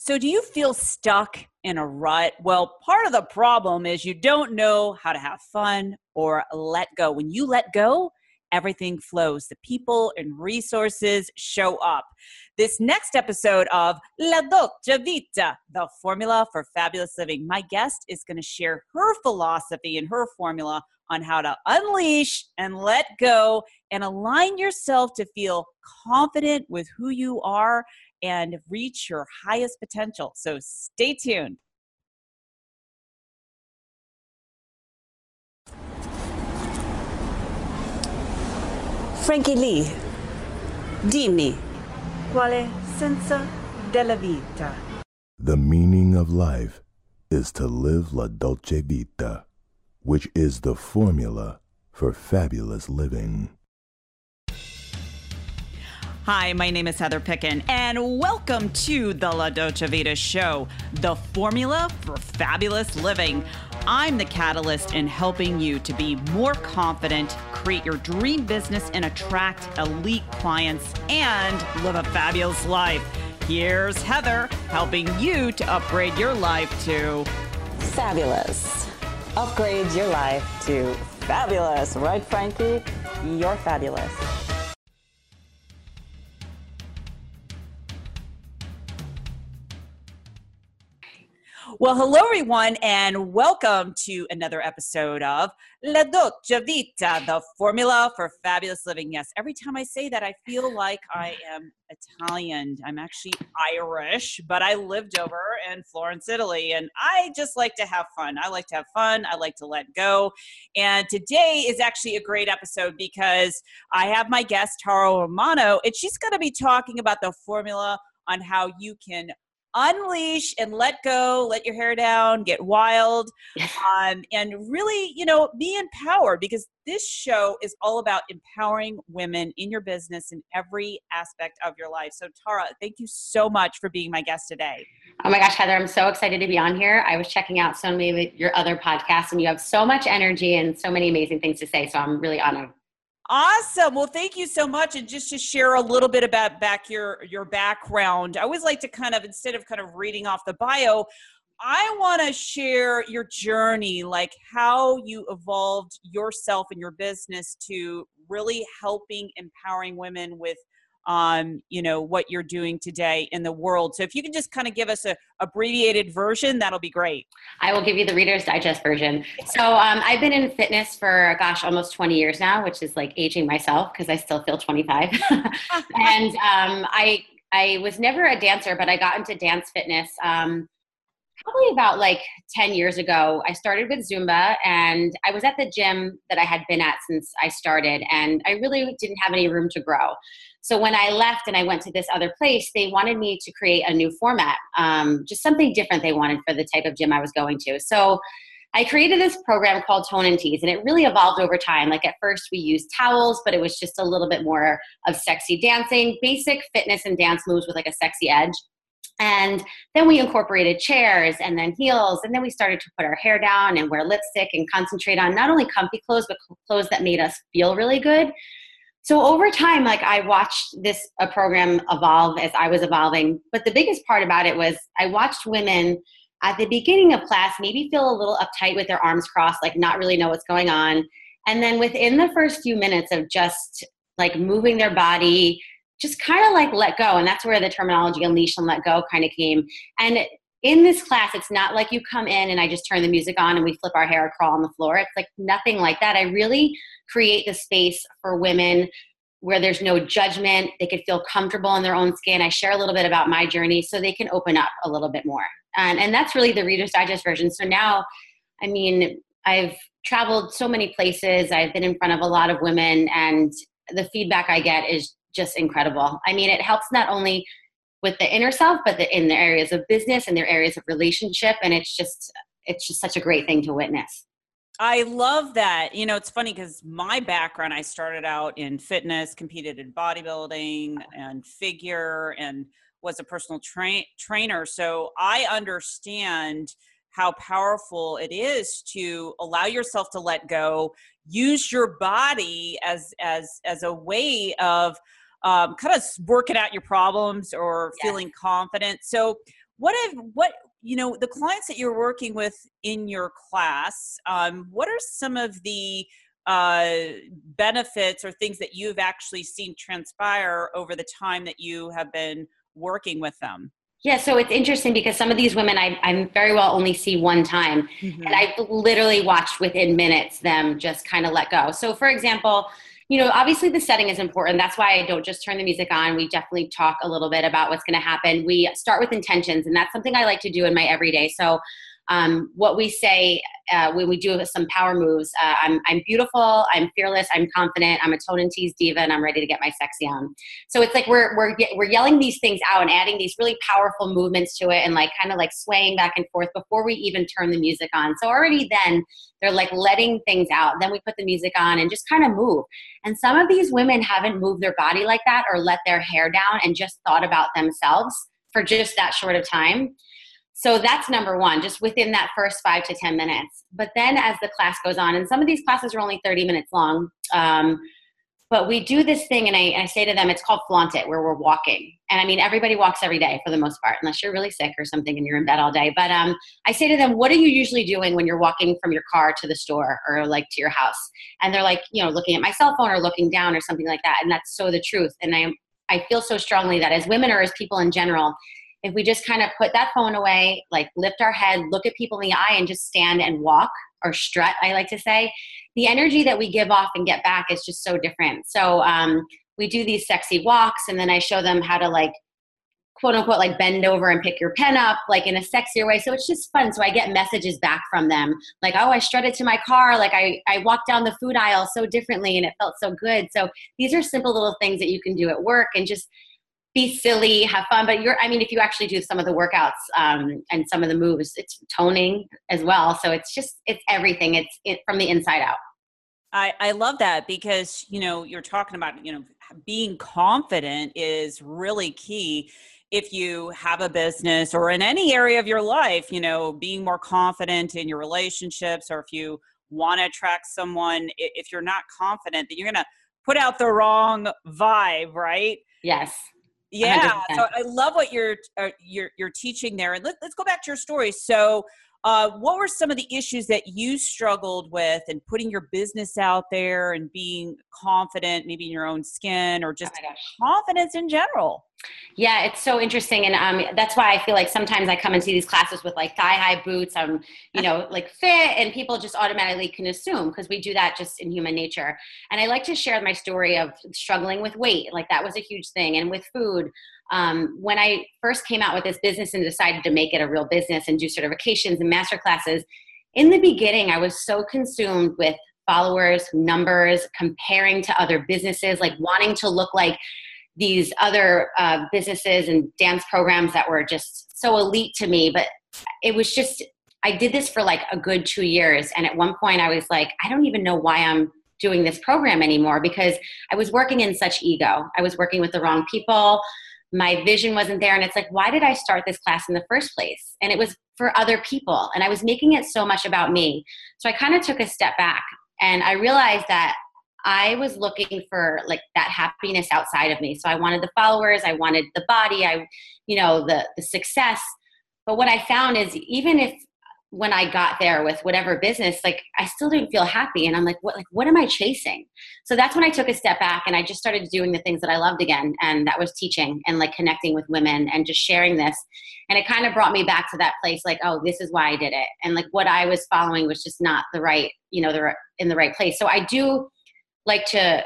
So, do you feel stuck in a rut? Well, part of the problem is you don't know how to have fun or let go. When you let go, everything flows. The people and resources show up. This next episode of La Dolce Vita, the formula for fabulous living, my guest is going to share her philosophy and her formula on how to unleash and let go and align yourself to feel confident with who you are and reach your highest potential. So stay tuned. Frankie Lee, dimmi, quale senso della vita? The meaning of life is to live la dolce vita, which is the formula for fabulous living. Hi, my name is Heather Picken, and welcome to the La Dolce Vita Show, the formula for fabulous living. I'm the catalyst in helping you to be more confident, create your dream business, and attract elite clients and live a fabulous life. Here's Heather helping you to upgrade your life to fabulous. Upgrade your life to fabulous, right, Frankie? You're fabulous. Well, hello, everyone, and welcome to another episode of La Dolce Vita, the formula for fabulous living. Yes, every time I say that, I feel like I am Italian. I'm actually Irish, but I lived over in Florence, Italy, and I just like to have fun. I like to have fun. I like to let go. And today is actually a great episode because I have my guest, Tara Romano, and she's going to be talking about the formula on how you can unleash and let go, let your hair down, get wild, um, and really, you know, be empowered because this show is all about empowering women in your business in every aspect of your life. So, Tara, thank you so much for being my guest today. Oh my gosh, Heather, I'm so excited to be on here. I was checking out so many of your other podcasts, and you have so much energy and so many amazing things to say. So, I'm really honored. Awesome. Well, thank you so much. And just to share a little bit about back your your background, I always like to kind of instead of kind of reading off the bio, I want to share your journey, like how you evolved yourself and your business to really helping empowering women with on you know what you're doing today in the world. So if you can just kind of give us a abbreviated version that'll be great. I will give you the reader's digest version. So um, i've been in fitness for gosh almost 20 years now which is like aging myself because i still feel 25 and um, i i was never a dancer but i got into dance fitness um, probably about like 10 years ago, I started with Zumba and I was at the gym that I had been at since I started and I really didn't have any room to grow. So when I left and I went to this other place, they wanted me to create a new format, um, just something different they wanted for the type of gym I was going to. So I created this program called Tone and Tease, and it really evolved over time. Like at first, we used towels, but it was just a little bit more of sexy dancing, basic fitness and dance moves with like a sexy edge. And then we incorporated chairs and then heels. And then we started to put our hair down and wear lipstick and concentrate on not only comfy clothes, but clothes that made us feel really good. So over time, like I watched this a program evolve as I was evolving. But the biggest part about it was I watched women at the beginning of class maybe feel a little uptight with their arms crossed, like not really know what's going on. And then within the first few minutes of just like moving their body, just kind of like let go. And that's where the terminology unleash and let go kind of came. And in this class, it's not like you come in and I just turn the music on and we flip our hair or crawl on the floor. It's like nothing like that. I really create the space for women where there's no judgment. They could feel comfortable in their own skin. I share a little bit about my journey so they can open up a little bit more. And, and that's really the Reader's Digest version. So now, I mean, I've traveled so many places. I've been in front of a lot of women, and the feedback I get is just incredible. I mean, it helps not only with the inner self, but the, in the areas of business and their areas of relationship, and it's just it's just such a great thing to witness. I love that. You know, it's funny because my background, I started out in fitness, competed in bodybuilding and figure, and was a personal tra- trainer. So I understand how powerful it is to allow yourself to let go, use your body as as as a way of um, kind of working out your problems or feeling confident. So what if what you know the clients that you're working with in your class um, what are some of the uh, benefits or things that you've actually seen transpire over the time that you have been working with them yeah, so it's interesting because some of these women I, I very well only see one time. Mm-hmm. And I literally watched within minutes them just kind of let go. So, for example, you know, obviously the setting is important. That's why I don't just turn the music on. We definitely talk a little bit about what's going to happen. We start with intentions, and that's something I like to do in my everyday. So, um, what we say uh, when we do some power moves uh, I'm, I'm beautiful i'm fearless i'm confident i'm a tone and tease diva and i'm ready to get my sexy on. So it's like we're, we're, we're yelling these things out and adding these really powerful movements to it and like kind of like swaying back and forth before we even turn the music on. So already then they're like letting things out. Then we put the music on and just kind of move. And some of these women haven't moved their body like that or let their hair down and just thought about themselves for just that short of time so that's number one, just within that first five to 10 minutes. But then as the class goes on, and some of these classes are only 30 minutes long, um, but we do this thing, and I, I, say to them, it's called flaunt it, where we're walking. And I mean, everybody walks every day for the most part, unless you're really sick or something and you're in bed all day. But um, I say to them, what are you usually doing when you're walking from your car to the store or like to your house? And they're like, you know, looking at my cell phone or looking down or something like that. And that's so the truth. And I, I feel so strongly that as women or as people in general, if we just kind of put that phone away, like lift our head, look at people in the eye, and just stand and walk or strut, I like to say, the energy that we give off and get back is just so different. So um, we do these sexy walks, and then I show them how to like quote unquote like bend over and pick your pen up like in a sexier way. So it's just fun. So i get messages back from them like oh i strutted to my car. Like i i walked down the food aisle so differently and it felt so good. So these are simple little things that you can do at work and just be silly, have fun. But you're, I mean, if you actually do some of the workouts um, and some of the moves, it's toning as well. So it's just, it's everything. It's it, from the inside out. I, I love that because, you know, you're talking about, you know, being confident is really key if you have a business or in any area of your life, you know, being more confident in your relationships or if you want to attract someone, if you're not confident, then you're going to put out the wrong vibe, right? Yes yeah 100%. so i love what you're uh, you're you're teaching there and let, let's go back to your story. So uh, what were some of the issues that you struggled with in putting your business out there and being confident maybe in your own skin or just oh confidence in general yeah, it's so interesting, and um, that's why I feel like sometimes I come and see these classes with like thigh high boots. I'm, you know, like fit, and people just automatically can assume because we do that just in human nature. And I like to share my story of struggling with weight, like that was a huge thing, and with food. Um, when I first came out with this business and decided to make it a real business and do certifications and master classes, in the beginning I was so consumed with followers, numbers, comparing to other businesses, like wanting to look like these other uh, businesses and dance programs that were just so elite to me. But it was just, I did this for like a good two years. And at one point, I was like, I don't even know why I'm doing this program anymore because I was working in such ego. I was working with the wrong people. My vision wasn't there. And it's like, why did I start this class in the first place? And it was for other people. And I was making it so much about me. So I kind of took a step back and I realized that I was looking for like that happiness outside of me. So I wanted the followers, I wanted the body, I, you know, the the success. But what I found is even if when I got there with whatever business, like I still didn't feel happy. And I'm like, what like what am I chasing? So that's when I took a step back and I just started doing the things that I loved again. And that was teaching and like connecting with women and just sharing this. And it kind of brought me back to that place like, oh, this is why I did it. And like what I was following was just not the right, you know, the in the right place. So I do like to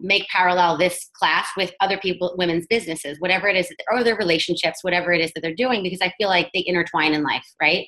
make parallel this class with other people women's businesses whatever it is or their relationships whatever it is that they're doing because i feel like they intertwine in life right?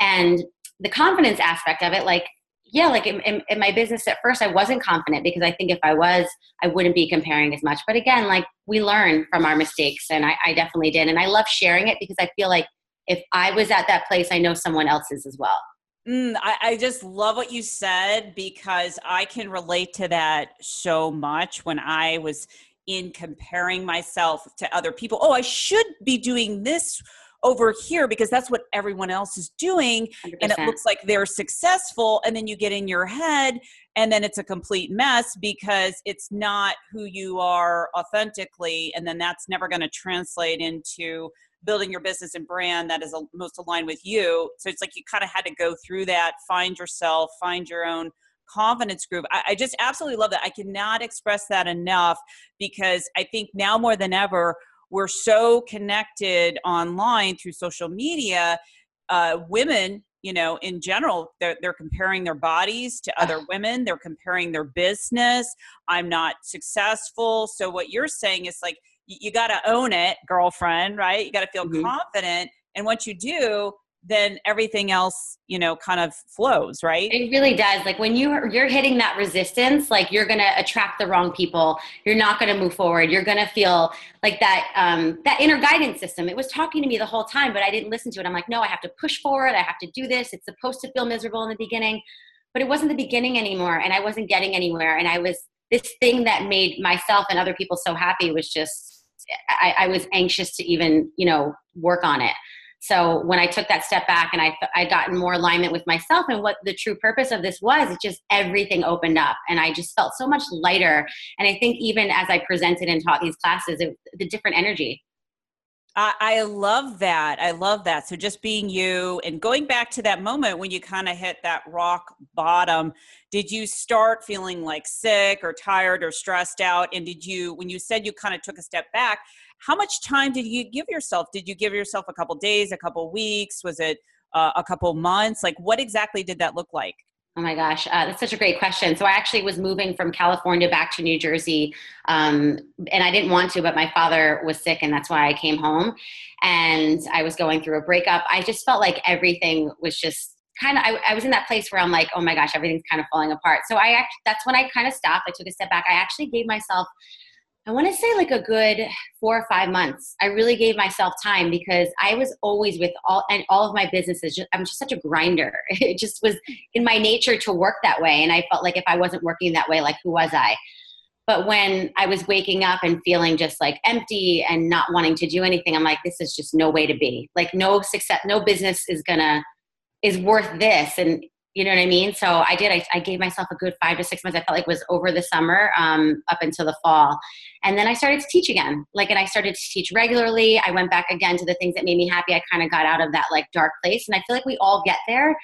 And the confidence aspect of it like yeah like in, in, in, my business at first i wasn't confident because i think if i was i wouldn't be comparing as much. But again like we learn from our mistakes and I, I definitely did. And i love sharing it because i feel like if i was at that place i know someone else is as well Mm, I, I, just love what you said because I can relate to that so much when I was in comparing myself to other people. Oh, I should be doing this over here because that's what everyone else is doing 100%. and it looks like they're successful and then you get in your head and then it's a complete mess because it's not who you are authentically and then that's never going to translate into building your business and brand that is most aligned with you. So it's like you kind of had to go through that, find yourself, find your own confidence group. I, I, just absolutely love that. I cannot express that enough because I think now more than ever, we're so connected online through social media. Uh, women, you know, in general, they're, they're comparing their bodies to other women, they're comparing their business. I'm not successful. So, what you're saying is like, you, you got to own it, girlfriend, right? You got to feel mm-hmm. confident. And once you do, then everything else you know kind of flows right? It really does. Like when you you're hitting that resistance like you're gonna attract the wrong people. You're not gonna move forward. You're gonna feel like that um that inner guidance system. It was talking to me the whole time but i didn't listen to it. I'm like no i have to push forward. I have to do this. It's supposed to feel miserable in the beginning but it wasn't the beginning anymore and i wasn't getting anywhere and i was this thing that made myself and other people so happy was just I, I was anxious to even you know work on it so when I took that step back and I I got in more alignment with myself and what the true purpose of this was, it just everything opened up and I just felt so much lighter. And I think even as I presented and taught these classes, it, the different energy. I, love that. I love that. So just being you and going back to that moment when you kind of hit that rock bottom, did you start feeling like sick or tired or stressed out? And did you, when you said you kind of took a step back, how much time did you give yourself? Did you give yourself a couple days, a couple weeks? Was it uh, a couple months? Like, what exactly did that look like? Oh my gosh, uh, that's such a great question. So I actually was moving from California back to New Jersey, um, and I didn't want to, but my father was sick, and that's why I came home. And I was going through a breakup. I just felt like everything was just kind of. I, I was in that place where I'm like, oh my gosh, everything's kind of falling apart. So I act, that's when I kind of stopped. I took a step back. I actually gave myself I want to say like a good four or five months. I really gave myself time because I was always with all and all of my businesses. I'm just such a grinder. It just was in my nature to work that way, and I felt like if I wasn't working that way, like who was I? But when I was waking up and feeling just like empty and not wanting to do anything, I'm like, this is just no way to be. Like no success, no business is gonna is worth this. And you know what I mean? So I did. I, I, gave myself a good five to six months. I felt like was over the summer um, up until the fall, and then I started to teach again. Like, and I started to teach regularly. I went back again to the things that made me happy. I kind of got out of that like dark place, and I feel like we all get there,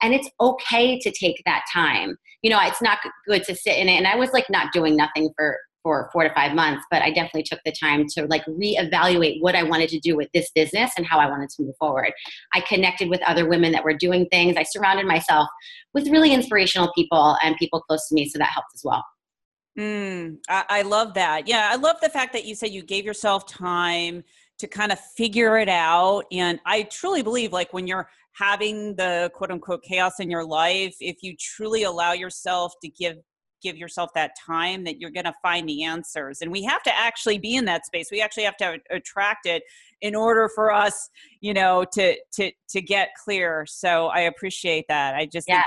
and it's okay to take that time. You know, it's not good to sit in it. And I was like not doing nothing for for four to five months, but I definitely took the time to like reevaluate what I wanted to do with this business and how I wanted to move forward. I connected with other women that were doing things. I surrounded myself with really inspirational people and people close to me, so that helped as well. Mm, I, I love that. Yeah, I love the fact that you said you gave yourself time to kind of figure it out. And I truly believe, like, when you're having the quote unquote chaos in your life, if you truly allow yourself to give give yourself that time that you're going to find the answers and we have to actually be in that space. We actually have to attract it in order for us you know to to to get clear. So i appreciate that. I just yeah.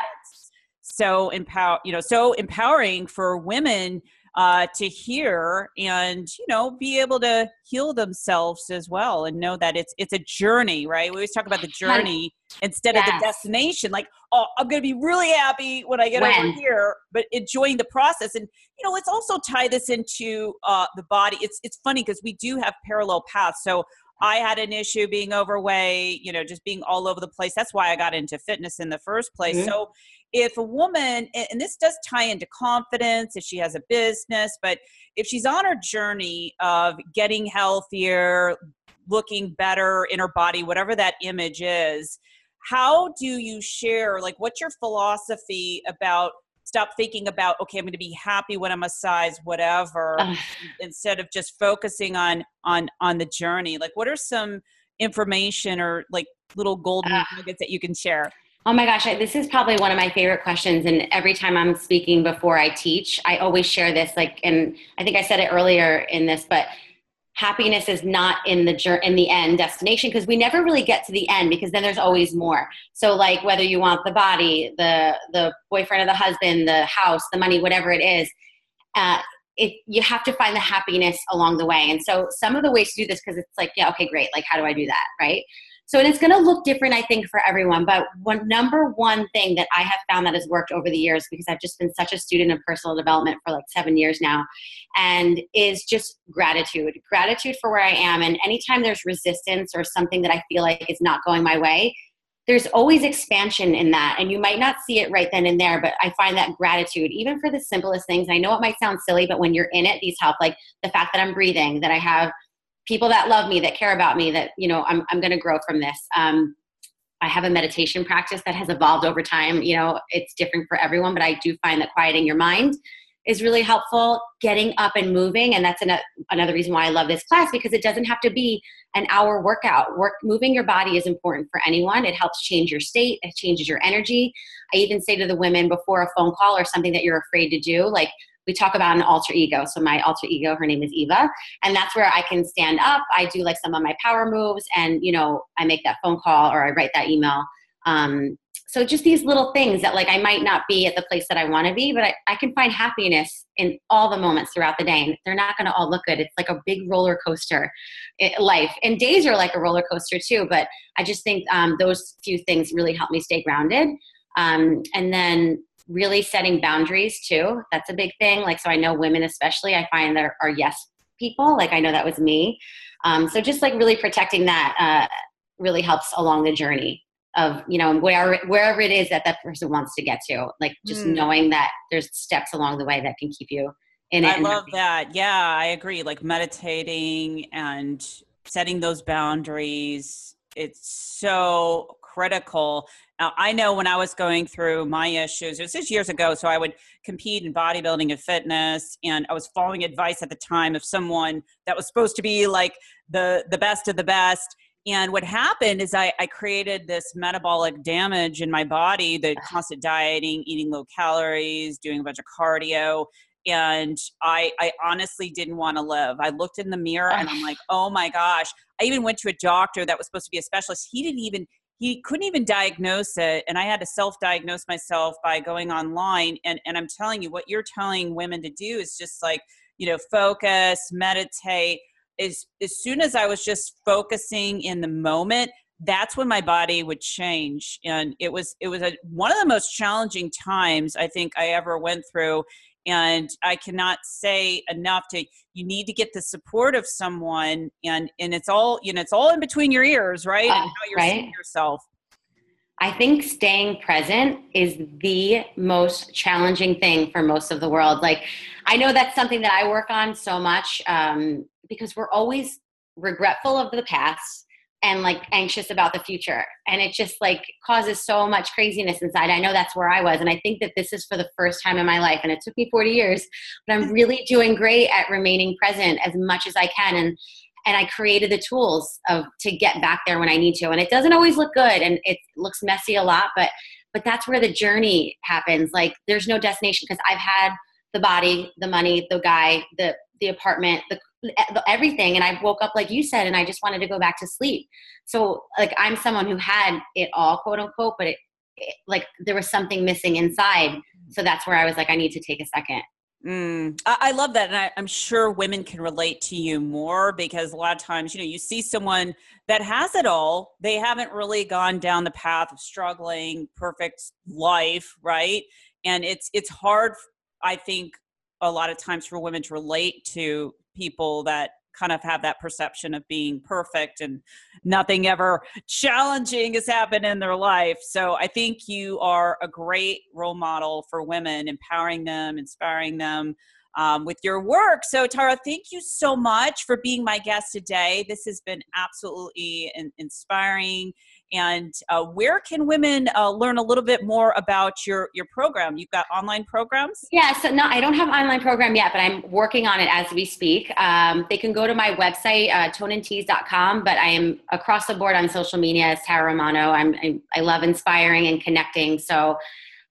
so empower you know so empowering for women uh, to hear and you know be able to heal themselves as well and know that it's it's a journey right we always talk about the journey instead yes. of the destination like oh i'm gonna be really happy when i get when? over here but enjoying the process and you know let's also tie this into uh, the body it's it's funny because we do have parallel paths so I had an issue being overweight, you know, just being all over the place. That's why I got into fitness in the first place. Mm-hmm. So if a woman and this does tie into confidence if she has a business but if she's on her journey of getting healthier looking better in her body whatever that image is how do you share like what's your philosophy about stop thinking about okay i'm going to be happy when i'm a size whatever instead of just focusing on on on the journey? Like what are some information or like little golden uh, nuggets that you can share Oh my gosh, I, this is probably one of my favorite questions. And every time I'm speaking before I teach, I always share this. Like, and I think I said it earlier in this, but happiness is not in the in the end destination because we never really get to the end because then there's always more. So, like whether you want the body, the the boyfriend or the husband, the house, the money, whatever it is, uh, it, you have to find the happiness along the way. And so, some of the ways to do this because it's like, yeah, okay, great. Like, how do I do that, right? So, and it's going to look different, I think, for everyone. But one number one thing that I have found that has worked over the years, because I've just been such a student of personal development for like seven years now, and is just gratitude. Gratitude for where I am. And anytime there's resistance or something that I feel like is not going my way, there's always expansion in that and you might not see it right then and there but i find that gratitude even for the simplest things i know it might sound silly but when you're in it these help like the fact that i'm breathing that i have people that love me that care about me that you know i'm, I'm going to grow from this. Um, i have a meditation practice that has evolved over time you know it's different for everyone but i do find that quieting your mind is really helpful. Getting up and moving and that's an, another reason why i love this class because it doesn't have to be an hour workout. Work moving your body is important for anyone. It helps change your state it changes your energy. I even say to the women before a phone call or something that you're afraid to do like we talk about an alter ego. So my alter ego her name is eva and that's where i can stand up. I do like some of my power moves and you know i make that phone call or i write that email. Um, so just these little things that like i might not be at the place that i want to be but I, I can find happiness in all the moments throughout the day. And they're not going to all look good. It's like a big roller coaster it, eh, life. And days are like a roller coaster too but i just think um, those few things really help me stay grounded. Um, and then really setting boundaries too. That's a big thing. Like so i know women especially i find there are yes people like i know that was me. Um, so just like really protecting that uh, really helps along the journey of you know where wherever it is that that person wants to get to. Like just mm. knowing that there's steps along the way that can keep you in it i love that. Yeah i agree. Like meditating and setting those boundaries it's so critical now i know when i was going through my issues it was just years ago so i would compete in bodybuilding and fitness and i was following advice at the time of someone that was supposed to be like the the best of the best and what happened is I, I, created this metabolic damage in my body, the ah. constant dieting, eating low calories, doing a bunch of cardio. And I, I honestly didn't want to live. I looked in the mirror and I'm ah. like, oh my gosh. I even went to a doctor that was supposed to be a specialist. He didn't even, he couldn't even diagnose it. And I had to self diagnose myself by going online. And, and I'm telling you, what you're telling women to do is just like, you know, focus, meditate as as soon as I was just focusing in the moment, that's when my body would change and it was it was a, one of the most challenging times i think i ever went through and i cannot say enough to you need to get the support of someone and and it's all you know it's all in between your ears right? Uh, and how you're right? seeing yourself. I think staying present is the most challenging thing for most of the world. Like i know that's something that i work on so much um, because we're always regretful of the past and like anxious about the future. And it just like causes so much craziness inside. I know that's where i was and i think that this is for the first time in my life and it took me 40 years but i'm really doing great at remaining present as much as i can and and i created the tools of to get back there when i need to and it doesn't always look good and it looks messy a lot but but that's where the journey happens. Like there's no destination because i've had the body the money the guy the the apartment the everything and i woke up like you said and i just wanted to go back to sleep so like i'm someone who had it all quote unquote but it, it like there was something missing inside so that's where i was like i need to take a second Mm, I, love that. And I, am sure women can relate to you more because a lot of times, you know, you see someone that has it all. They haven't really gone down the path of struggling, perfect life, right? And it's it's hard, I think, a lot of times for women to relate to people that kind of have that perception of being perfect and nothing ever challenging has happened in their life. So I think you are a great role model for women, empowering them, inspiring them um, with your work. So, Tara, thank you so much for being my guest today. This has been absolutely in- inspiring. And uh, where can women uh, learn a little bit more about your your program? You've got online programs? Yeah so no i don't have online program yet but i'm working on it as we speak. Um, they can go to my website uh, but i am across the board on social media as tara romano. I'm, I, I love inspiring and connecting. So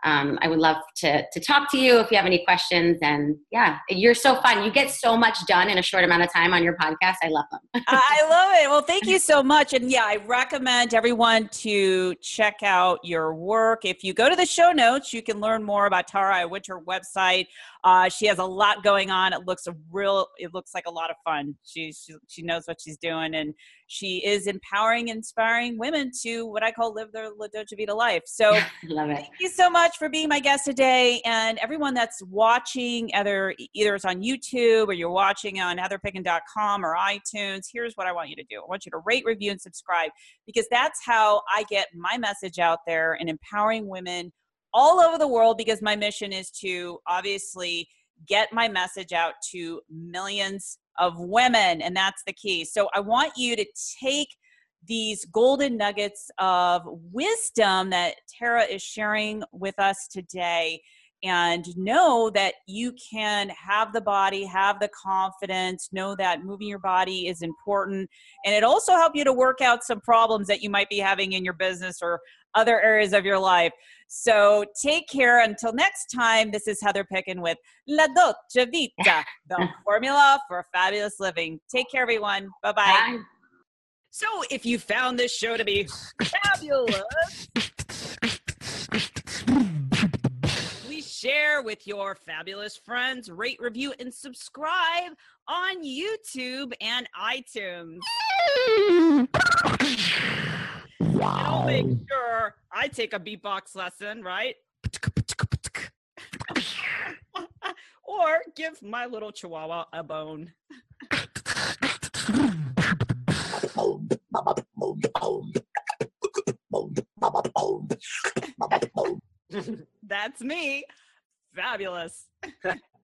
um, I would love to, to talk to you if you have any questions. And yeah, you're so fun. You get so much done in a short amount of time on your podcast. I love them. I love it. Well, thank you so much. And yeah, I recommend everyone to check out your work. If you go to the show notes, you can learn more about Tara. I went to her website. Uh, she has a lot going on. It looks a real. It looks like a lot of fun. She she, she knows what she's doing, and she is empowering, inspiring women to what I call live their La Dolce Vita life. So, love it. Thank you so much for being my guest today, and everyone that's watching, either either it's on YouTube or you're watching on heatherpicken.com or iTunes. Here's what I want you to do. I want you to rate, review, and subscribe because that's how I get my message out there and empowering women all over the world because my mission is to obviously get my message out to millions of women and that's the key. So i want you to take these golden nuggets of wisdom that tara is sharing with us today and know that you can have the body have the confidence know that moving your body is important. And it also help you to work out some problems that you might be having in your business or other areas of your life so take care until next time this is heather picken with la dolce vita the formula for fabulous living take care everyone Bye-bye. Bye. so if you found this show to be fabulous please share with your fabulous friends, rate, review, and subscribe on YouTube and iTunes. And I'll make sure I take a beatbox lesson, right? or give my little chihuahua a bone. That's me. Fabulous.